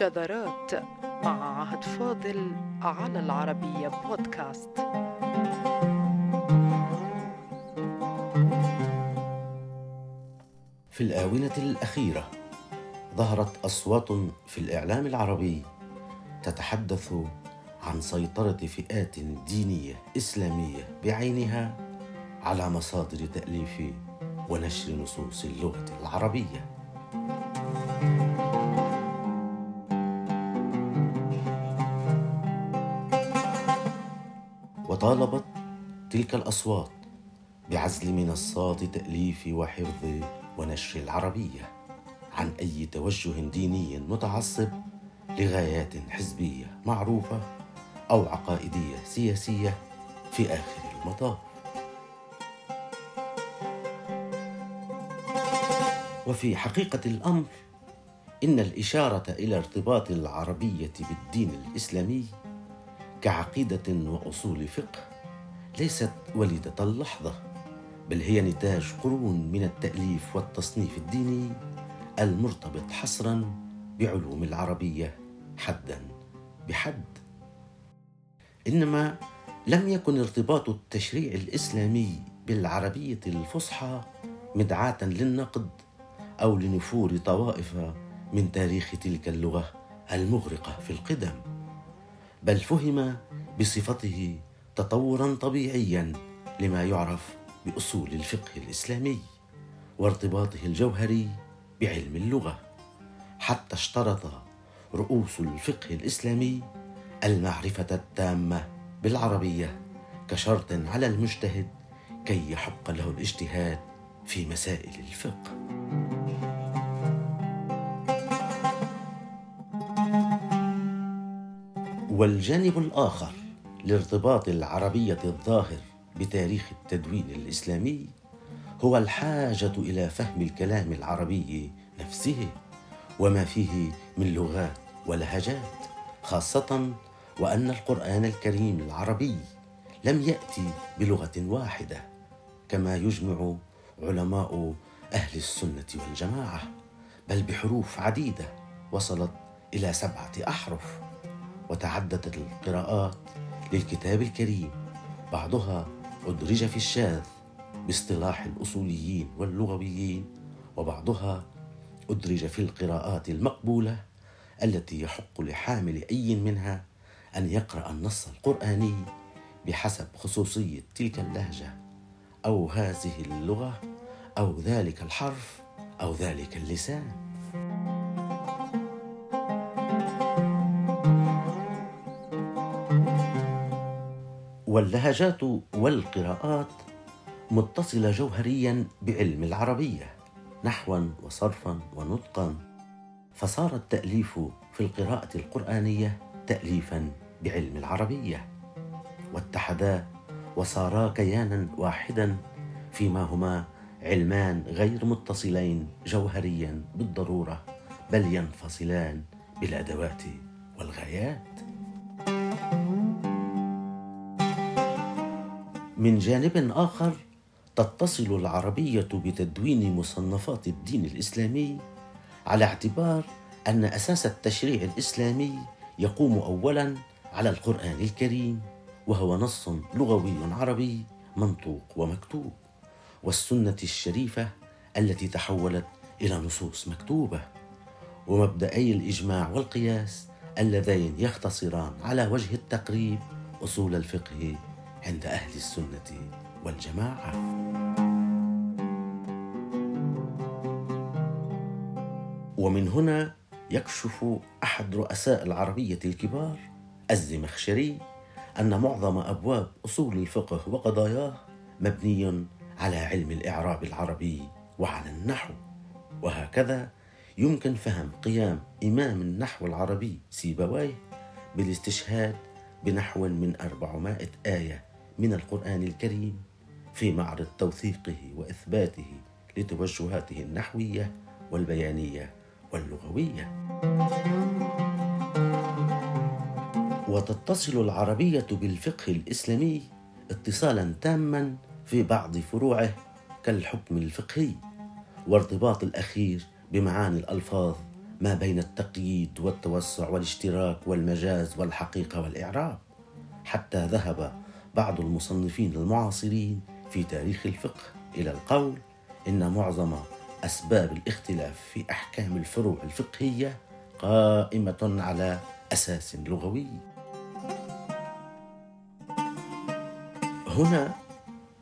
شذرات مع عهد فاضل على العربية بودكاست في الآونة الأخيرة ظهرت أصوات في الإعلام العربي تتحدث عن سيطرة فئات دينية إسلامية بعينها على مصادر تأليف ونشر نصوص اللغة العربية. وطالبت تلك الأصوات بعزل منصات تأليف وحفظ ونشر العربية عن أي توجه ديني متعصب لغايات حزبية معروفة أو عقائدية سياسية في آخر المطاف. وفي حقيقة الأمر إن الإشارة إلى ارتباط العربية بالدين الإسلامي كعقيدة وأصول فقه ليست وليدة اللحظة بل هي نتاج قرون من التأليف والتصنيف الديني المرتبط حصرا بعلوم العربية حدا بحد. إنما لم يكن ارتباط التشريع الإسلامي بالعربية الفصحى مدعاة للنقد أو لنفور طوائف من تاريخ تلك اللغة المغرقة في القدم. بل فهم بصفته تطورا طبيعيا لما يعرف بأصول الفقه الإسلامي وارتباطه الجوهري بعلم اللغة حتى اشترط رؤوس الفقه الإسلامي المعرفة التامة بالعربية كشرط على المجتهد كي يحق له الاجتهاد في مسائل الفقه. والجانب الآخر لارتباط العربية الظاهر بتاريخ التدوين الإسلامي هو الحاجة إلى فهم الكلام العربي نفسه وما فيه من لغات ولهجات خاصة وأن القرآن الكريم العربي لم يأتي بلغة واحدة كما يجمع علماء أهل السنة والجماعة بل بحروف عديدة وصلت إلى سبعة أحرف. وتعددت القراءات للكتاب الكريم. بعضها أدرج في الشاذ باصطلاح الأصوليين واللغويين وبعضها أدرج في القراءات المقبولة التي يحق لحامل أي منها أن يقرأ النص القرآني بحسب خصوصية تلك اللهجة أو هذه اللغة أو ذلك الحرف أو ذلك اللسان. واللهجات والقراءات متصلة جوهريا بعلم العربية نحوا وصرفا ونطقا. فصار التاليف في القراءة القرآنية تاليفا بعلم العربية. واتحدا وصارا كيانا واحدا فيما هما علمان غير متصلين جوهريا بالضرورة بل ينفصلان بالأدوات والغايات. من جانب آخر تتصل العربية بتدوين مصنفات الدين الإسلامي على اعتبار أن أساس التشريع الإسلامي يقوم أولا على القرآن الكريم وهو نص لغوي عربي منطوق ومكتوب والسنة الشريفة التي تحولت إلى نصوص مكتوبة ومبدأي الإجماع والقياس اللذين يختصران على وجه التقريب أصول الفقه عند أهل السنة والجماعة. ومن هنا يكشف أحد رؤساء العربية الكبار الزمخشري أن معظم أبواب أصول الفقه وقضاياه مبني على علم الإعراب العربي وعلى النحو. وهكذا يمكن فهم قيام إمام النحو العربي سيبويه بالاستشهاد بنحو من أربعمائة آية من القرآن الكريم في معرض توثيقه وإثباته لتوجهاته النحوية والبيانية واللغوية. وتتصل العربية بالفقه الإسلامي اتصالا تاما في بعض فروعه كالحكم الفقهي وارتباط الأخير بمعاني الألفاظ ما بين التقييد والتوسع والاشتراك والمجاز والحقيقة والإعراب حتى ذهب بعض المصنفين المعاصرين في تاريخ الفقه إلى القول إن معظم أسباب الاختلاف في أحكام الفروع الفقهية قائمة على أساس لغوي. هنا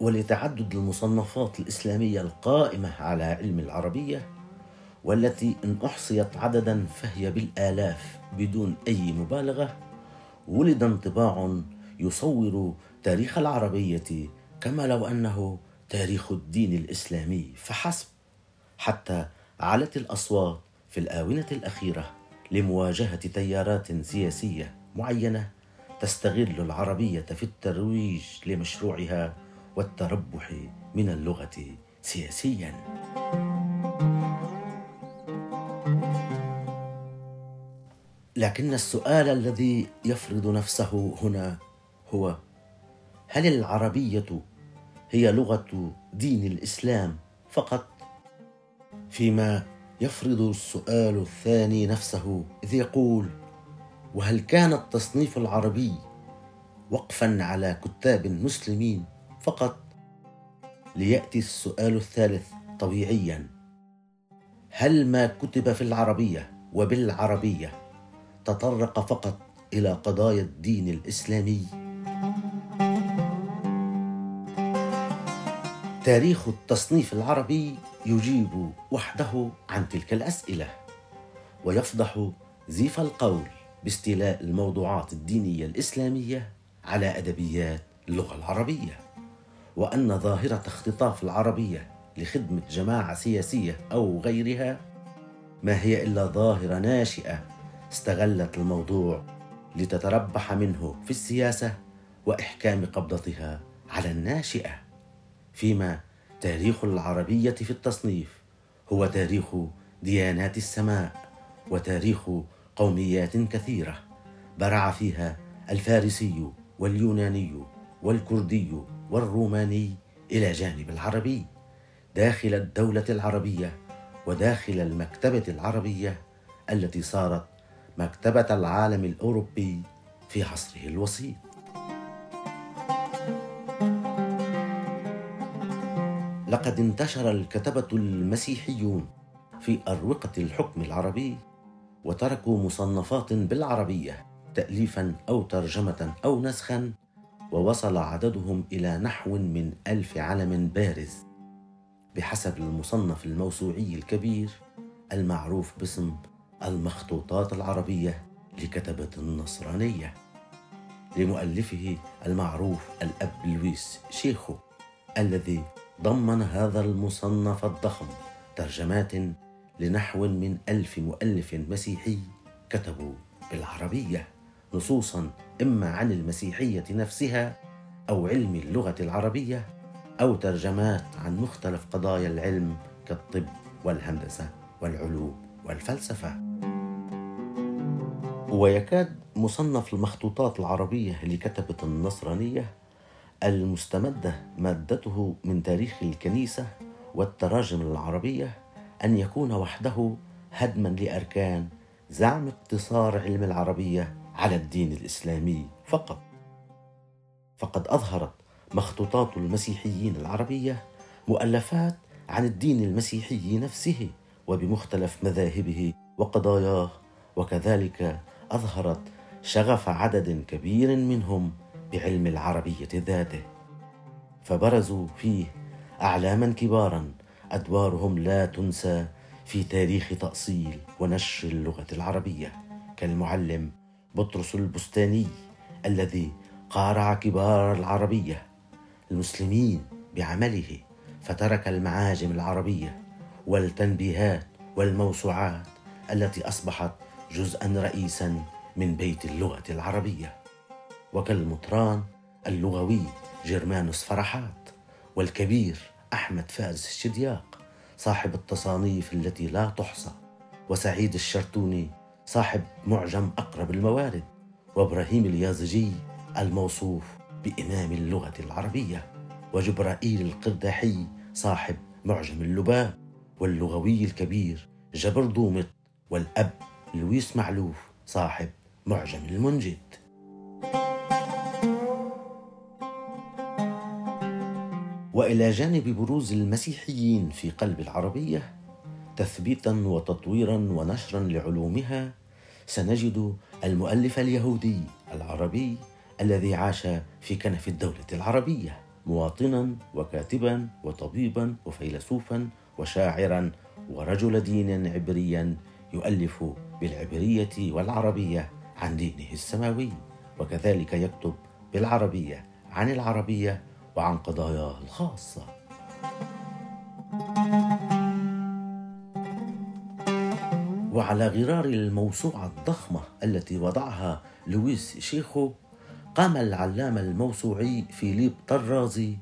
ولتعدد المصنفات الإسلامية القائمة على علم العربية والتي إن أحصيت عددا فهي بالآلاف بدون أي مبالغة ولد انطباع يصور تاريخ العربيه كما لو أنه تاريخ الدين الإسلامي فحسب. حتى علت الأصوات في الآونة الأخيرة لمواجهة تيارات سياسية معينة تستغل العربية في الترويج لمشروعها والتربح من اللغة سياسيا. لكن السؤال الذي يفرض نفسه هنا هو هل العربية هي لغة دين الإسلام فقط؟ فيما يفرض السؤال الثاني نفسه إذ يقول وهل كان التصنيف العربي وقفا على كتاب مسلمين فقط؟ ليأتي السؤال الثالث طبيعيا هل ما كتب في العربية وبالعربية تطرق فقط إلى قضايا الدين الإسلامي؟ تاريخ التصنيف العربي يجيب وحده عن تلك الأسئلة ويفضح زيف القول باستيلاء الموضوعات الدينية الإسلامية على أدبيات اللغة العربية وأن ظاهرة اختطاف العربية لخدمة جماعة سياسية أو غيرها ما هي إلا ظاهرة ناشئة استغلت الموضوع لتتربح منه في السياسة وإحكام قبضتها على الناشئة. فيما تاريخ العربية في التصنيف. هو تاريخ ديانات السماء وتاريخ قوميات كثيرة. برع فيها الفارسي واليوناني والكردي والروماني إلى جانب العربي. داخل الدولة العربية وداخل المكتبة العربية التي صارت مكتبة العالم الأوروبي في عصره الوسيط. لقد انتشر الكتبة المسيحيون في أروقة الحكم العربي وتركوا مصنفات بالعربية تاليفا أو ترجمة أو نسخا ووصل عددهم إلى نحو من ألف علم بارز. بحسب المصنف الموسوعي الكبير المعروف باسم المخطوطات العربية لكتبة النصرانية. لمؤلفه المعروف الأب لويس شيخو الذي ضمن هذا المصنف الضخم ترجمات لنحو من ألف مؤلف مسيحي كتبوا بالعربية نصوصا إما عن المسيحية نفسها أو علم اللغة العربية أو ترجمات عن مختلف قضايا العلم كالطب والهندسة والعلوم والفلسفة. ويكاد مصنف المخطوطات العربية لكتبة النصرانية المستمدة مادته من تاريخ الكنيسة والتراجم العربية أن يكون وحده هدما لأركان زعم اقتصار علم العربية على الدين الإسلامي فقط. فقد أظهرت مخطوطات المسيحيين العربية مؤلفات عن الدين المسيحي نفسه وبمختلف مذاهبه وقضاياه وكذلك أظهرت شغف عدد كبير منهم بعلم العربية ذاته فبرزوا فيه أعلاما كبارا. أدوارهم لا تنسى في تاريخ تأصيل ونشر اللغة العربية كالمعلم بطرس البستاني الذي قارع كبار العربية. المسلمين بعمله فترك المعاجم العربية والتنبيهات والموسوعات التي أصبحت جزءا رئيسا من بيت اللغة العربية. وكالمطران اللغوي جرمانوس فرحات والكبير أحمد فارس الشدياق صاحب التصانيف التي لا تحصى وسعيد الشرتوني صاحب معجم أقرب الموارد وإبراهيم اليازجي الموصوف بإمام اللغة العربية وجبرائيل القرداحي صاحب معجم اللباب واللغوي الكبير جبر دومت والأب لويس معلوف صاحب معجم المنجد. وإلى جانب بروز المسيحيين في قلب العربية تثبيتا وتطويرا ونشرا لعلومها سنجد المؤلف اليهودي العربي الذي عاش في كنف الدولة العربية مواطنا وكاتبا وطبيبا وفيلسوفا وشاعرا ورجل دين عبريا يؤلف بالعبرية والعربية عن دينه السماوي وكذلك يكتب بالعربية عن العربية وعن قضاياه الخاصة. وعلى غرار الموسوعة الضخمة التي وضعها لويس شيخو قام العلامة الموسوعي فيليب طرازي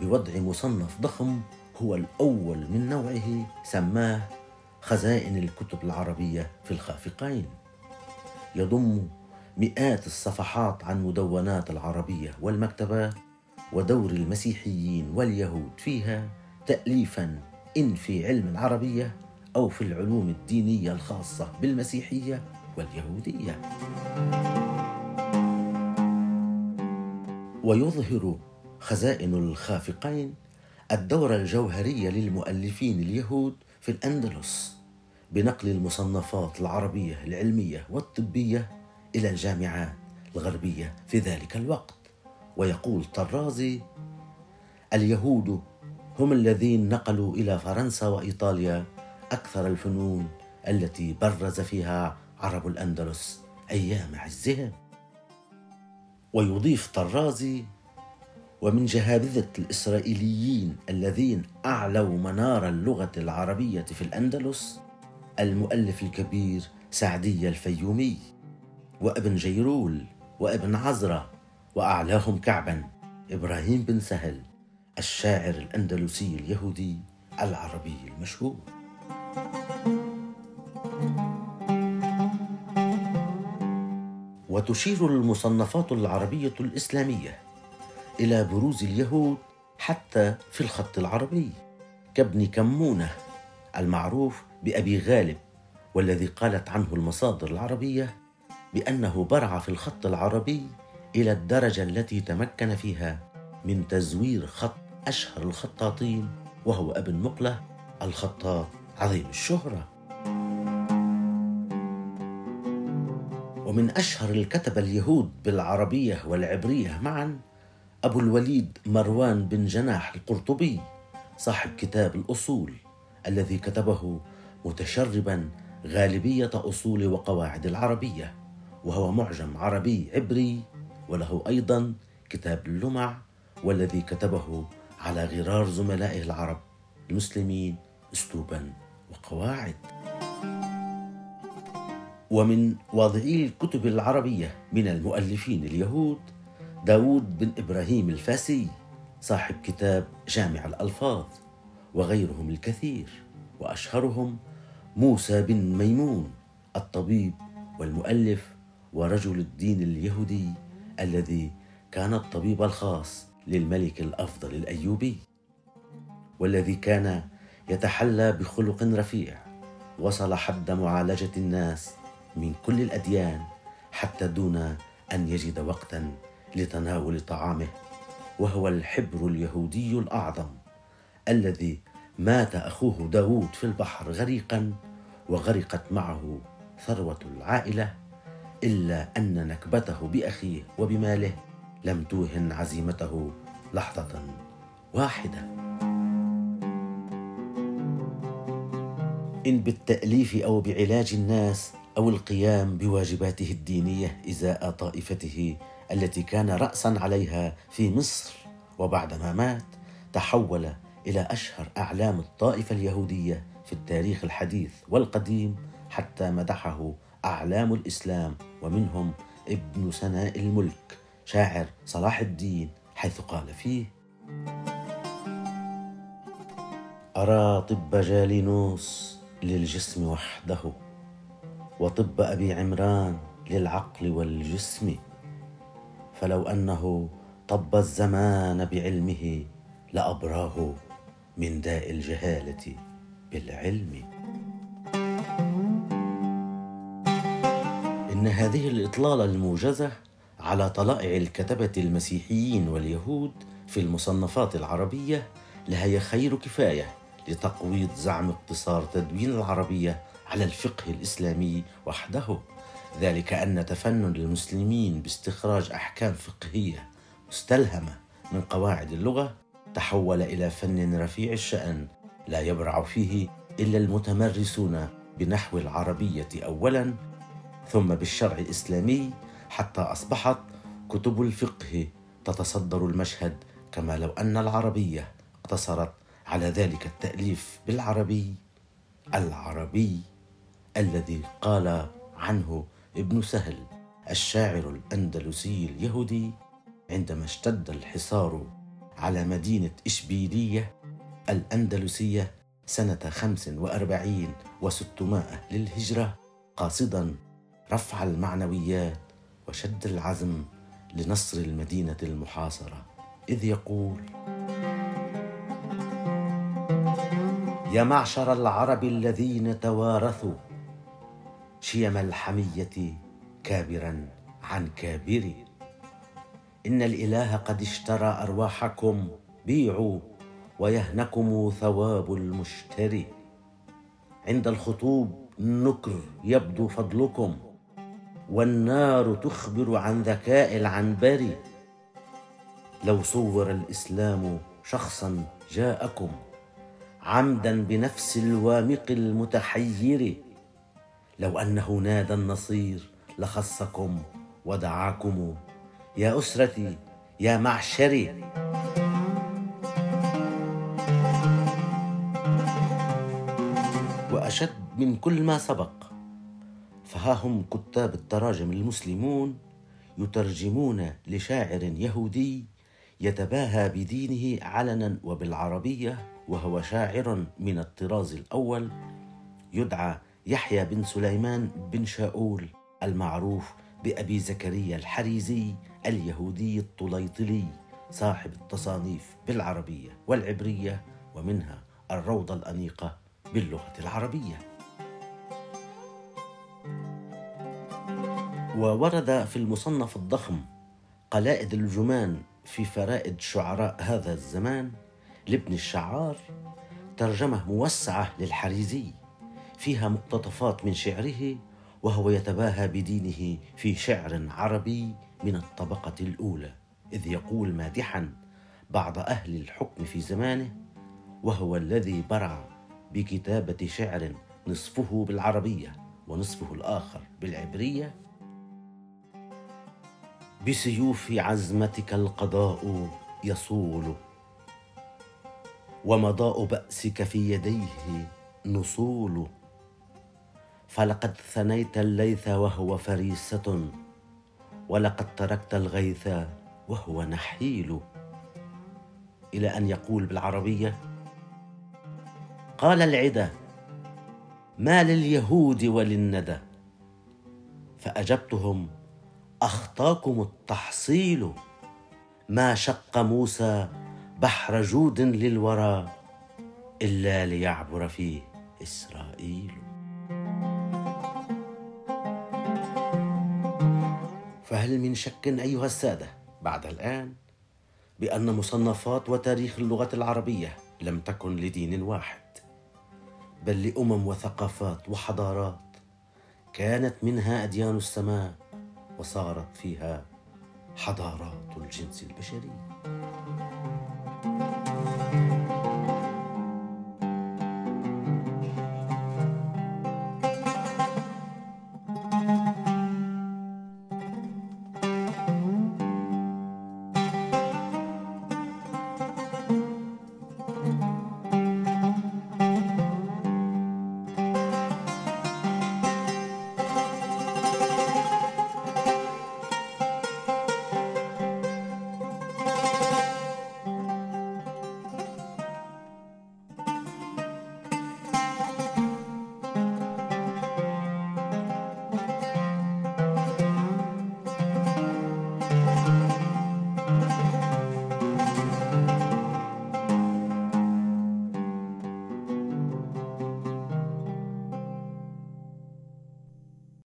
بوضع مصنف ضخم هو الأول من نوعه سماه خزائن الكتب العربية في الخافقين. يضم مئات الصفحات عن مدونات العربية والمكتبات ودور المسيحيين واليهود فيها تاليفا إن في علم العربية أو في العلوم الدينية الخاصة بالمسيحية واليهودية. ويظهر خزائن الخافقين الدور الجوهري للمؤلفين اليهود في الأندلس بنقل المصنفات العربية العلمية والطبية إلى الجامعات الغربية في ذلك الوقت. ويقول طرازي اليهود هم الذين نقلوا إلى فرنسا وإيطاليا أكثر الفنون التي برز فيها عرب الأندلس أيام عزهم ويضيف طرازي ومن جهابذة الإسرائيليين الذين أعلوا منار اللغة العربية في الأندلس المؤلف الكبير سعدي الفيومي وابن جيرول وابن عزرة وأعلاهم كعبا. إبراهيم بن سهل الشاعر الأندلسي اليهودي العربي المشهور. وتشير المصنفات العربية الإسلامية إلى بروز اليهود حتى في الخط العربي كابن كمونة المعروف بأبي غالب والذي قالت عنه المصادر العربية بأنه برع في الخط العربي إلى الدرجة التي تمكن فيها من تزوير خط أشهر الخطاطين وهو أبن مقلة الخطاط عظيم الشهرة. ومن أشهر الكتبة اليهود بالعربية والعبرية معا أبو الوليد مروان بن جناح القرطبي صاحب كتاب الأصول الذي كتبه متشربا غالبية أصول وقواعد العربية وهو معجم عربي عبري وله أيضا كتاب اللمع والذي كتبه على غرار زملائه العرب المسلمين اسلوبا وقواعد. ومن واضعي الكتب العربية من المؤلفين اليهود داود بن إبراهيم الفاسي صاحب كتاب جامع الألفاظ وغيرهم الكثير وأشهرهم موسى بن ميمون الطبيب والمؤلف ورجل الدين اليهودي الذي كان الطبيب الخاص للملك الأفضل الأيوبي والذي كان يتحلى بخلق رفيع وصل حد معالجة الناس من كل الأديان حتى دون أن يجد وقتا لتناول طعامه وهو الحبر اليهودي الأعظم الذي مات أخوه داود في البحر غريقا وغرقت معه ثروة العائلة إلا أن نكبته بأخيه وبماله لم توهن عزيمته لحظة واحدة. إن بالتأليف أو بعلاج الناس أو القيام بواجباته الدينية إزاء طائفته التي كان راسا عليها في مصر وبعدما مات تحول إلى أشهر أعلام الطائفة اليهودية في التاريخ الحديث والقديم حتى مدحه أعلام الإسلام ومنهم ابن سناء الملك شاعر صلاح الدين حيث قال فيه أرى طب جالينوس للجسم وحده وطب أبي عمران للعقل والجسم فلو أنه طب الزمان بعلمه لأبراه من داء الجهالة بالعلم. إن هذه الإطلالة الموجزة على طلائع الكتبة المسيحيين واليهود في المصنفات العربية لهي خير كفاية لتقويض زعم اقتصار تدوين العربية على الفقه الإسلامي وحده. ذلك أن تفنن المسلمين باستخراج أحكام فقهية مستلهمة من قواعد اللغة تحول إلى فن رفيع الشأن لا يبرع فيه إلا المتمرسون بنحو العربية أولا ثم بالشرع الإسلامي حتى أصبحت كتب الفقه تتصدر المشهد كما لو أن العربية اقتصرت على ذلك التأليف بالعربي العربي الذي قال عنه ابن سهل الشاعر الأندلسي اليهودي عندما اشتد الحصار على مدينة إشبيلية الأندلسية سنة خمس وأربعين وستمائة للهجرة قاصدا رفع المعنويات وشد العزم لنصر المدينة المحاصرة. إذ يقول يا معشر العرب الذين توارثوا شيم الحمية كابرا عن كابر إن الإله قد اشترى أرواحكم بيعوا ويهنكم ثواب المشتري. عند الخطوب النكر يبدو فضلكم والنار تخبر عن ذكاء العنبر. لو صور الإسلام شخصا جاءكم عمدا بنفس الوامق المتحير لو انه نادى النصير لخصكم ودعاكم. يا أسرتي يا معشري. وأشد من كل ما سبق فها هم كتاب التراجم المسلمون يترجمون لشاعر يهودي يتباهى بدينه علنا وبالعربية وهو شاعر من الطراز الأول يدعى يحيى بن سليمان بن شاؤول المعروف بأبي زكريا الحريزي اليهودي الطليطلي صاحب التصانيف بالعربية والعبرية ومنها الروضة الأنيقة باللغة العربية. وورد في المصنف الضخم قلائد الجمان في فرائد شعراء هذا الزمان لابن الشعار ترجمة موسعة للحريزي فيها مقتطفات من شعره وهو يتباهى بدينه في شعر عربي من الطبقة الأولى إذ يقول مادحا بعض أهل الحكم في زمانه وهو الذي برع بكتابة شعر نصفه بالعربية ونصفه الآخر بالعبرية بسيوف عزمتك القضاء يصول ومضاء بأسك في يديه نصول. فلقد ثنيت الليث وهو فريسة ولقد تركت الغيث وهو نحيل. إلى أن يقول بالعربية قال العدا ما لليهود وللندى. فأجبتهم أخطاكم التحصيل. ما شق موسى بحر جود للورى إلا ليعبر فيه إسرائيل. فهل من شك أيها السادة بعد الآن بأن مصنفات وتاريخ اللغة العربية لم تكن لدين واحد بل لأمم وثقافات وحضارات كانت منها أديان السماء وصارت فيها حضارات الجنس البشري.